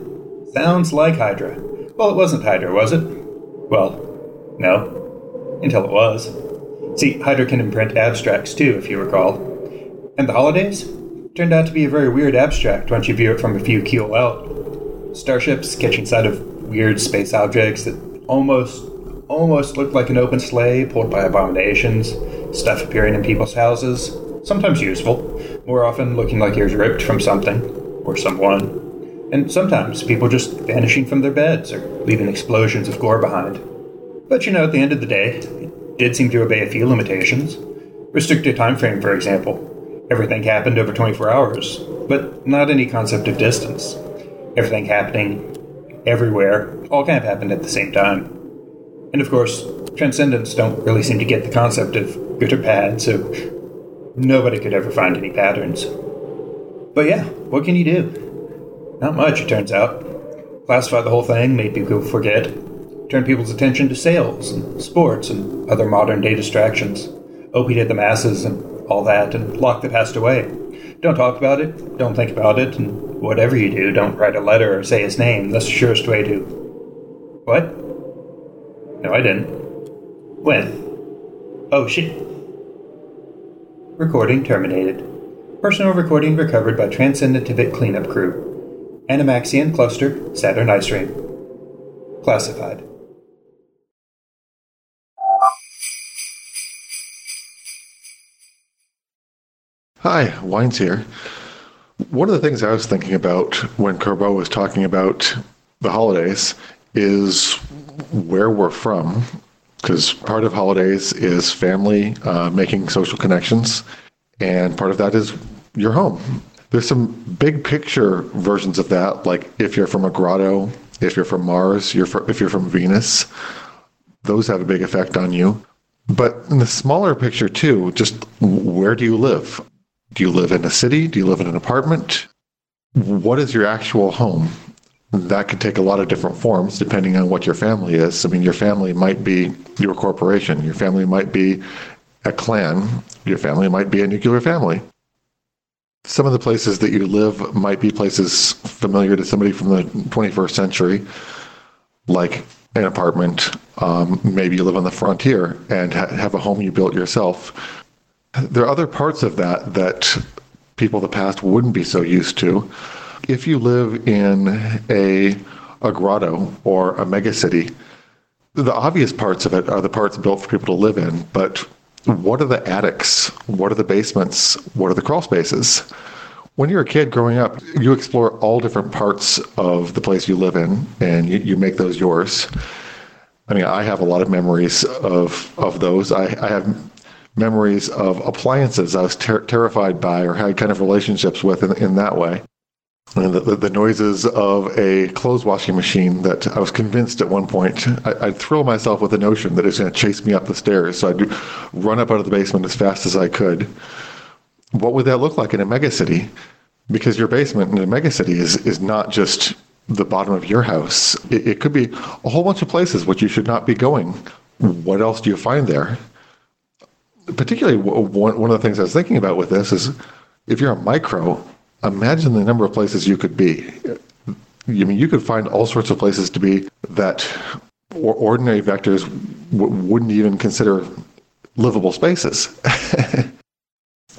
Sounds like Hydra. Well, it wasn't Hydra, was it? Well, no. Until it was. See, Hydra can imprint abstracts too, if you recall. And the holidays? Turned out to be a very weird abstract once you view it from a few keel out. Starships catching sight of weird space objects that almost almost looked like an open sleigh pulled by abominations, stuff appearing in people's houses, sometimes useful, more often looking like ears ripped from something or someone. And sometimes people just vanishing from their beds or leaving explosions of gore behind. But you know, at the end of the day, it did seem to obey a few limitations. Restricted time frame, for example. Everything happened over 24 hours, but not any concept of distance. Everything happening everywhere, all kind of happened at the same time. And of course, transcendents don't really seem to get the concept of good or bad, so nobody could ever find any patterns. But yeah, what can you do? Not much, it turns out. Classify the whole thing, make people forget, turn people's attention to sales and sports and other modern day distractions, oh, opiate the masses and all that, and lock the past away. Don't talk about it, don't think about it, and whatever you do, don't write a letter or say his name. That's the surest way to. What? No, I didn't. When? Oh, shit. Recording terminated. Personal recording recovered by Transcendent Tivit Cleanup Crew. Animaxian Cluster, Saturn Ice Ring. Classified. Hi, Wines here. One of the things I was thinking about when Corbeau was talking about the holidays is where we're from, because part of holidays is family uh, making social connections, and part of that is your home. There's some big picture versions of that, like if you're from a grotto, if you're from Mars, you're if you're from Venus, those have a big effect on you. But in the smaller picture too, just where do you live? Do you live in a city? Do you live in an apartment? What is your actual home? That could take a lot of different forms depending on what your family is. I mean, your family might be your corporation, your family might be a clan, your family might be a nuclear family. Some of the places that you live might be places familiar to somebody from the 21st century, like an apartment. Um, maybe you live on the frontier and ha- have a home you built yourself there are other parts of that that people of the past wouldn't be so used to. If you live in a, a grotto or a megacity, the obvious parts of it are the parts built for people to live in, but what are the attics? What are the basements? What are the crawl spaces? When you're a kid growing up, you explore all different parts of the place you live in and you, you make those yours. I mean, I have a lot of memories of, of those. I, I have memories of appliances I was ter- terrified by or had kind of relationships with in, in that way. And the, the, the, noises of a clothes washing machine that I was convinced at one point, I, would thrill myself with the notion that it's going to chase me up the stairs. So I'd run up out of the basement as fast as I could. What would that look like in a megacity? Because your basement in a megacity is, is not just the bottom of your house. It, it could be a whole bunch of places which you should not be going. What else do you find there? Particularly one, one of the things I was thinking about with this is if you're a micro, imagine the number of places you could be. I mean, you could find all sorts of places to be that ordinary vectors w- wouldn't even consider livable spaces.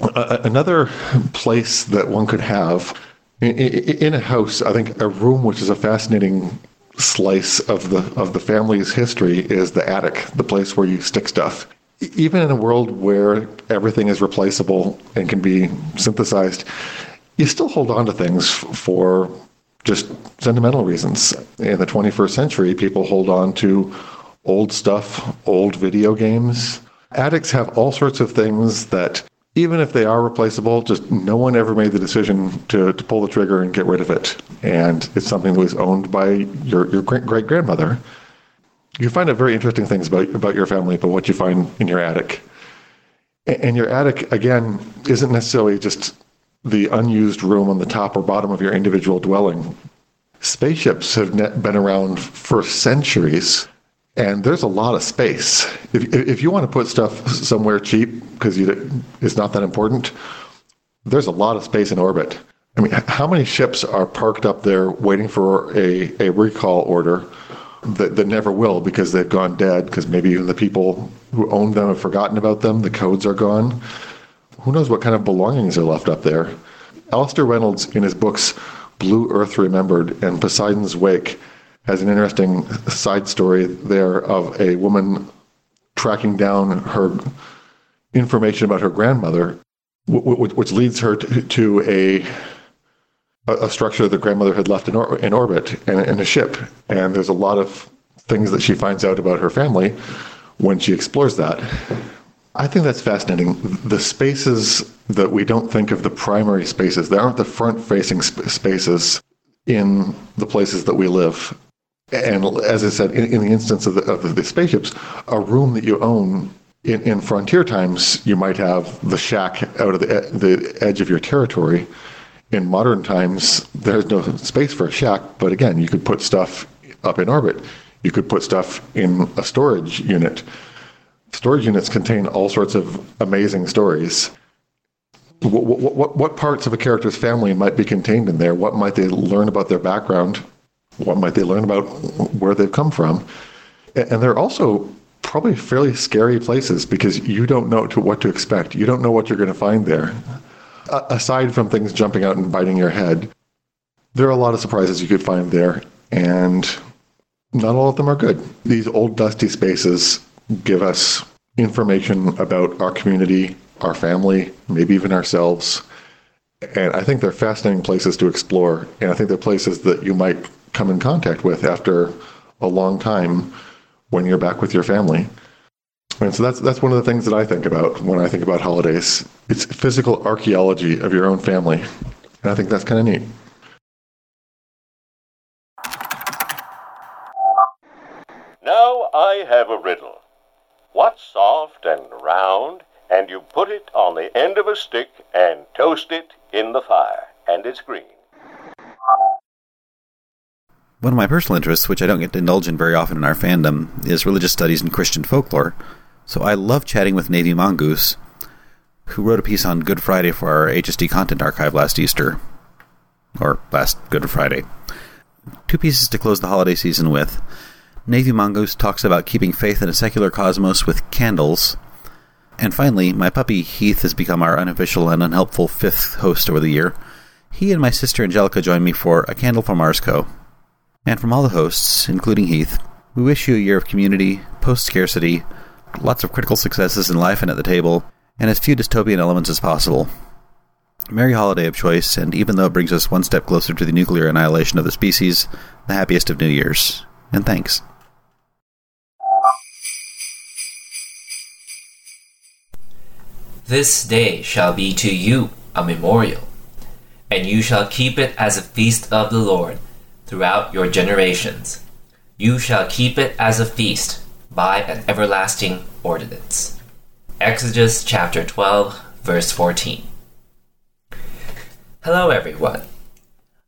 Another place that one could have in a house, I think a room which is a fascinating slice of the of the family's history is the attic, the place where you stick stuff even in a world where everything is replaceable and can be synthesized, you still hold on to things for just sentimental reasons. In the 21st century, people hold on to old stuff, old video games. Attics have all sorts of things that, even if they are replaceable, just no one ever made the decision to, to pull the trigger and get rid of it. And it's something that was owned by your, your great grandmother you find out very interesting things about about your family, but what you find in your attic. And your attic, again, isn't necessarily just the unused room on the top or bottom of your individual dwelling. Spaceships have been around for centuries, and there's a lot of space. If, if you want to put stuff somewhere cheap because it's not that important, there's a lot of space in orbit. I mean, how many ships are parked up there waiting for a, a recall order that, that never will because they've gone dead because maybe even the people who owned them have forgotten about them. The codes are gone. Who knows what kind of belongings are left up there? Alastair Reynolds, in his books Blue Earth Remembered and Poseidon's Wake, has an interesting side story there of a woman tracking down her information about her grandmother, which leads her to a a, structure that grandmother had left in, or, in orbit in, in a ship. And there's a lot of things that she finds out about her family when she explores that. I think that's fascinating. The spaces that we don't think of the primary spaces, they aren't the front facing sp- spaces in the places that we live. And as I said, in, in the instance of the, of the spaceships, a room that you own in, in frontier times, you might have the shack out of the, the edge of your territory in modern times, there's no space for a shack, but again, you could put stuff up in orbit. You could put stuff in a storage unit. Storage units contain all sorts of amazing stories. What, what, what, parts of a character's family might be contained in there? What might they learn about their background? What might they learn about where they've come from? And they're also probably fairly scary places because you don't know to what to expect. You don't know what you're going to find there. Aside from things jumping out and biting your head, there are a lot of surprises you could find there, and not all of them are good. These old dusty spaces give us information about our community, our family, maybe even ourselves. And I think they're fascinating places to explore. And I think they're places that you might come in contact with after a long time when you're back with your family. And so that's that's one of the things that I think about when I think about holidays. It's physical archaeology of your own family. And I think that's kind of neat. Now I have a riddle. What's soft and round, and you put it on the end of a stick and toast it in the fire, and it's green? One of my personal interests, which I don't get to indulge in very often in our fandom, is religious studies and Christian folklore. So I love chatting with Navy Mongoose, who wrote a piece on Good Friday for our HSD Content Archive last Easter. Or last Good Friday. Two pieces to close the holiday season with. Navy Mongoose talks about keeping faith in a secular cosmos with candles. And finally, my puppy Heath has become our unofficial and unhelpful fifth host over the year. He and my sister Angelica join me for A Candle for Mars Co. And from all the hosts, including Heath, we wish you a year of community, post scarcity, lots of critical successes in life and at the table, and as few dystopian elements as possible. Merry holiday of choice, and even though it brings us one step closer to the nuclear annihilation of the species, the happiest of New Years. And thanks. This day shall be to you a memorial, and you shall keep it as a feast of the Lord throughout your generations. You shall keep it as a feast by an everlasting ordinance. Exodus chapter 12, verse 14. Hello, everyone.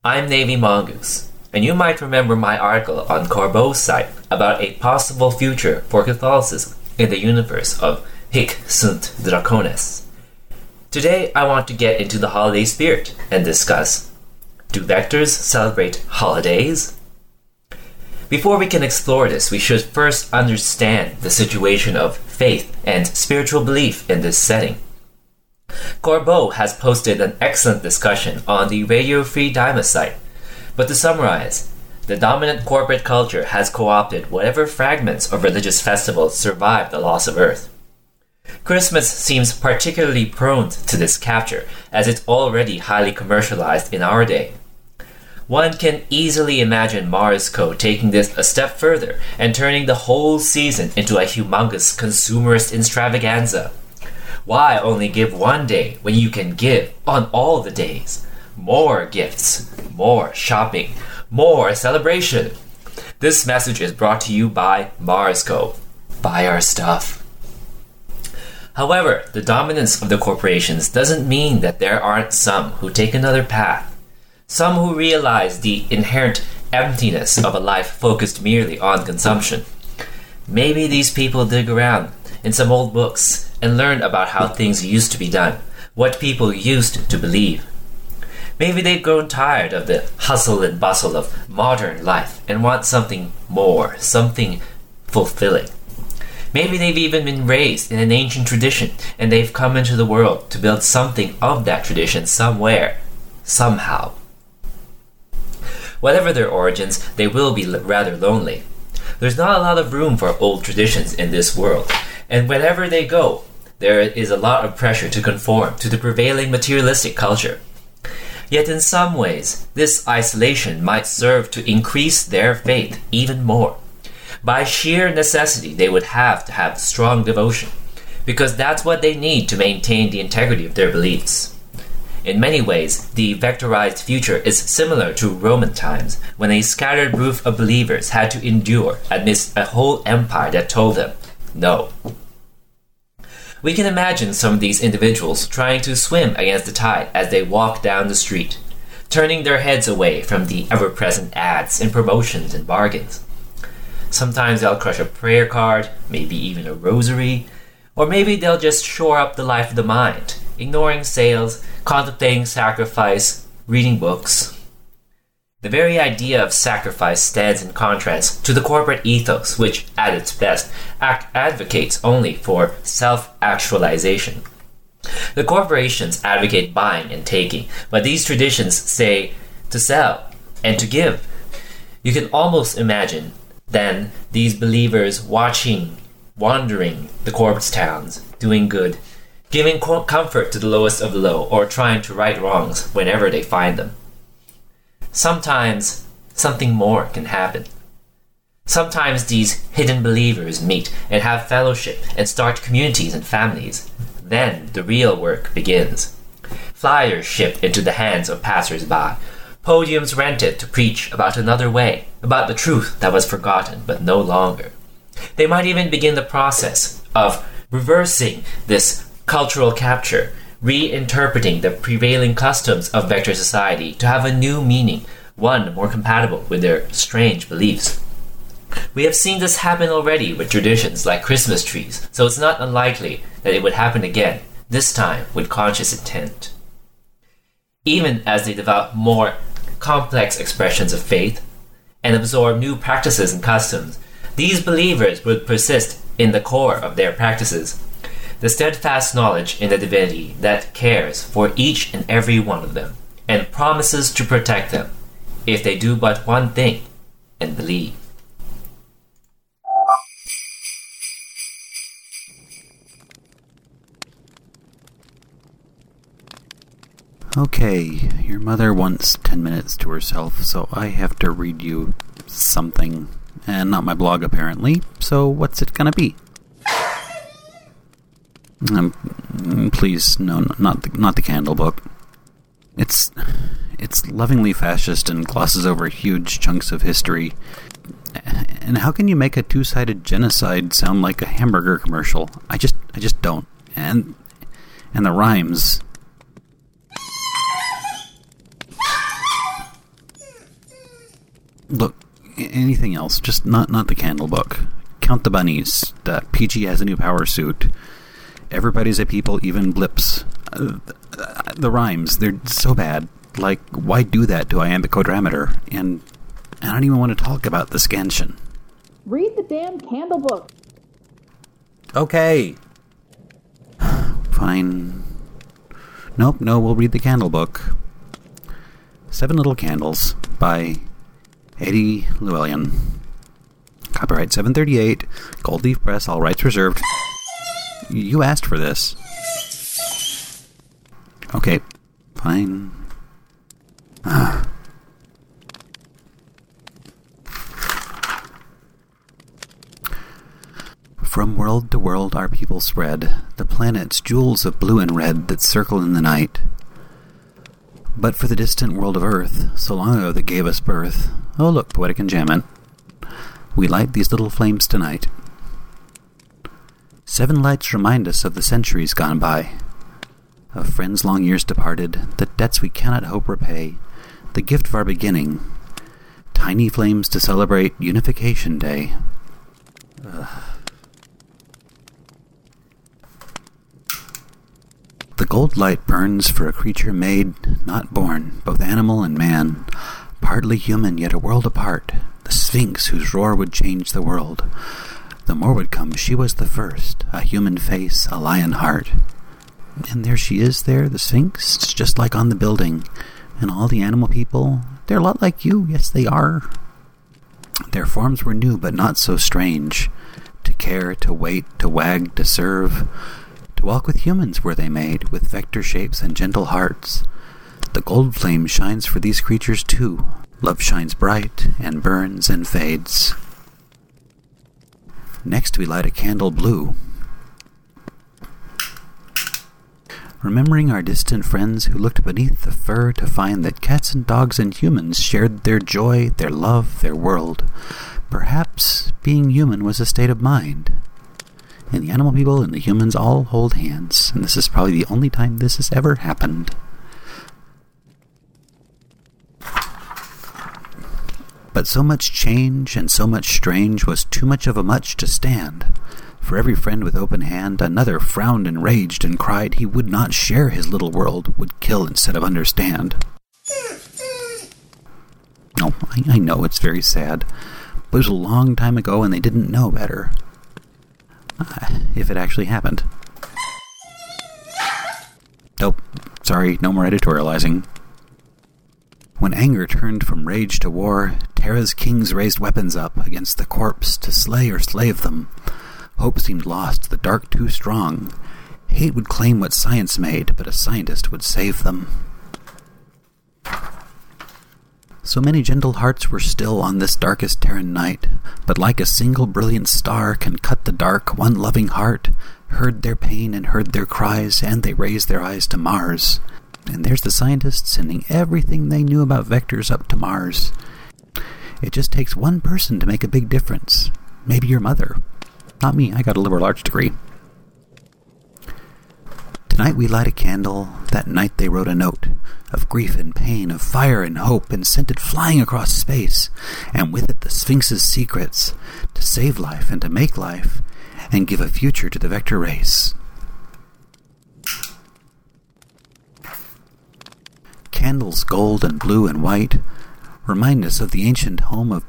I'm Navy Mongoose, and you might remember my article on Corbeau's site about a possible future for Catholicism in the universe of Hic Sunt Dracones. Today, I want to get into the holiday spirit and discuss do vectors celebrate holidays? Before we can explore this, we should first understand the situation of faith and spiritual belief in this setting. Corbeau has posted an excellent discussion on the Radio Free Daima site, but to summarize, the dominant corporate culture has co opted whatever fragments of religious festivals survive the loss of Earth. Christmas seems particularly prone to this capture, as it's already highly commercialized in our day. One can easily imagine Mars Co. taking this a step further and turning the whole season into a humongous consumerist extravaganza. Why only give one day when you can give on all the days? More gifts, more shopping, more celebration. This message is brought to you by Mars Co. Buy our stuff. However, the dominance of the corporations doesn't mean that there aren't some who take another path. Some who realize the inherent emptiness of a life focused merely on consumption. Maybe these people dig around in some old books and learn about how things used to be done, what people used to believe. Maybe they've grown tired of the hustle and bustle of modern life and want something more, something fulfilling. Maybe they've even been raised in an ancient tradition and they've come into the world to build something of that tradition somewhere, somehow. Whatever their origins, they will be rather lonely. There's not a lot of room for old traditions in this world, and wherever they go, there is a lot of pressure to conform to the prevailing materialistic culture. Yet, in some ways, this isolation might serve to increase their faith even more. By sheer necessity, they would have to have strong devotion, because that's what they need to maintain the integrity of their beliefs. In many ways, the vectorized future is similar to Roman times, when a scattered group of believers had to endure amidst a whole empire that told them, no. We can imagine some of these individuals trying to swim against the tide as they walk down the street, turning their heads away from the ever present ads and promotions and bargains. Sometimes they'll crush a prayer card, maybe even a rosary, or maybe they'll just shore up the life of the mind, ignoring sales, contemplating sacrifice, reading books. The very idea of sacrifice stands in contrast to the corporate ethos, which, at its best, advocates only for self actualization. The corporations advocate buying and taking, but these traditions say to sell and to give. You can almost imagine then these believers watching, wandering the corpse towns, doing good, giving comfort to the lowest of the low, or trying to right wrongs whenever they find them. Sometimes something more can happen. Sometimes these hidden believers meet and have fellowship and start communities and families. Then the real work begins. Flyers shipped into the hands of passers by, podiums rented to preach about another way, about the truth that was forgotten but no longer. They might even begin the process of reversing this cultural capture, reinterpreting the prevailing customs of Vector society to have a new meaning, one more compatible with their strange beliefs. We have seen this happen already with traditions like Christmas trees, so it's not unlikely that it would happen again, this time with conscious intent. Even as they develop more complex expressions of faith and absorb new practices and customs, these believers would persist in the core of their practices the steadfast knowledge in the divinity that cares for each and every one of them and promises to protect them if they do but one thing and believe. Okay, your mother wants 10 minutes to herself, so I have to read you something. And not my blog, apparently. So, what's it gonna be? Um, please, no, not the, not the candle book. It's it's lovingly fascist and glosses over huge chunks of history. And how can you make a two-sided genocide sound like a hamburger commercial? I just I just don't. And and the rhymes Look, anything else, just not not the candle book. Count the bunnies. The PG has a new power suit. Everybody's a people, even blips. Uh, the, rhymes, they're so bad. Like, why do that to iambic quadrimeter? And I don't even want to talk about the scansion. Read the damn candle book. Okay. Fine. Nope, no, we'll read the candle book. Seven Little Candles by Eddie Llewellyn. Copyright 738, Gold Leaf Press, all rights reserved. You asked for this. Okay, fine. Ah. From world to world our people spread, the planets jewels of blue and red that circle in the night. But for the distant world of Earth, so long ago that gave us birth, oh look, poetic enjambment, we light these little flames tonight. Seven lights remind us of the centuries gone by, of friends long years departed, the debts we cannot hope repay, the gift of our beginning, tiny flames to celebrate Unification Day. Ugh. The gold light burns for a creature made, not born, both animal and man, partly human yet a world apart, the Sphinx whose roar would change the world. The more would come, she was the first, a human face, a lion heart. And there she is there, the Sphinx, it's just like on the building. And all the animal people, they're a lot like you, yes they are. Their forms were new, but not so strange. To care, to wait, to wag, to serve. To walk with humans were they made, with vector shapes and gentle hearts. The gold flame shines for these creatures too. Love shines bright, and burns and fades. Next we light a candle blue. Remembering our distant friends who looked beneath the fur to find that cats and dogs and humans shared their joy, their love, their world. Perhaps being human was a state of mind. And the animal people and the humans all hold hands, and this is probably the only time this has ever happened. But so much change and so much strange was too much of a much to stand. For every friend with open hand, another frowned and raged and cried he would not share his little world, would kill instead of understand. No, I, I know it's very sad, but it was a long time ago and they didn't know better. Uh, if it actually happened. Nope, sorry, no more editorializing. When anger turned from rage to war, Terra's kings raised weapons up against the corpse to slay or slave them. Hope seemed lost, the dark too strong. Hate would claim what science made, but a scientist would save them. So many gentle hearts were still on this darkest Terran night, but like a single brilliant star can cut the dark, one loving heart heard their pain and heard their cries, and they raised their eyes to Mars. And there's the scientists sending everything they knew about vectors up to Mars. It just takes one person to make a big difference. Maybe your mother. Not me, I got a liberal arts degree. Tonight we light a candle, that night they wrote a note of grief and pain, of fire and hope, and sent it flying across space, and with it the Sphinx's secrets to save life and to make life, and give a future to the vector race. Candles gold and blue and white remind us of the ancient home of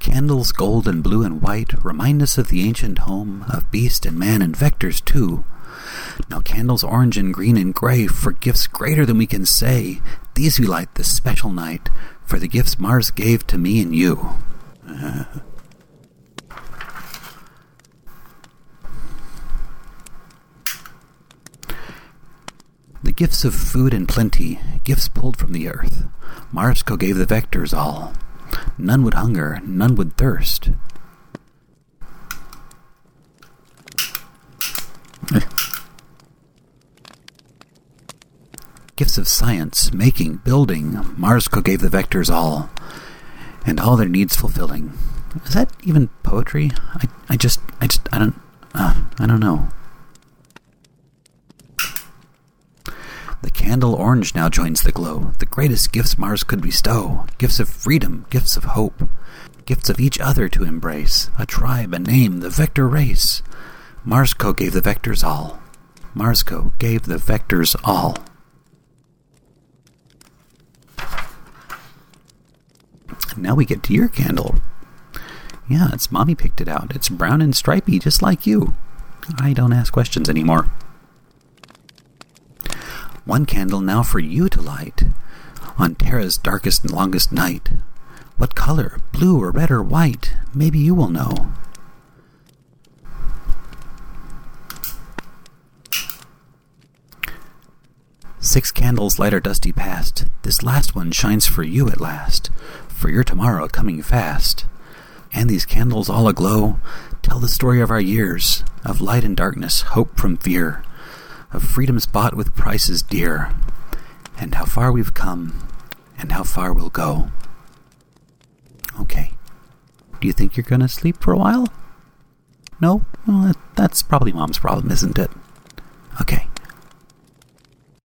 candles gold and blue and white remind us of the ancient home of beast and man and vectors too. Now candles orange and green and gray for gifts greater than we can say. These we light this special night for the gifts Mars gave to me and you. gifts of food and plenty, gifts pulled from the earth. Marsco gave the vectors all. None would hunger, none would thirst. gifts of science, making, building, Marsco gave the vectors all, and all their needs fulfilling. Is that even poetry? I, I just, I just, I don't, uh, I don't know. The candle orange now joins the glow, the greatest gifts Mars could bestow gifts of freedom, gifts of hope, gifts of each other to embrace, a tribe, a name, the vector race. Marsco gave the vectors all. Marsco gave the vectors all. Now we get to your candle. Yeah, it's mommy picked it out. It's brown and stripy, just like you. I don't ask questions anymore. One candle now for you to light on Terra's darkest and longest night. What color, blue or red or white? Maybe you will know. Six candles light our dusty past. This last one shines for you at last, for your tomorrow coming fast. And these candles all aglow tell the story of our years, of light and darkness, hope from fear of freedoms bought with prices dear, and how far we've come, and how far we'll go. Okay. Do you think you're going to sleep for a while? No? Well, that's probably mom's problem, isn't it?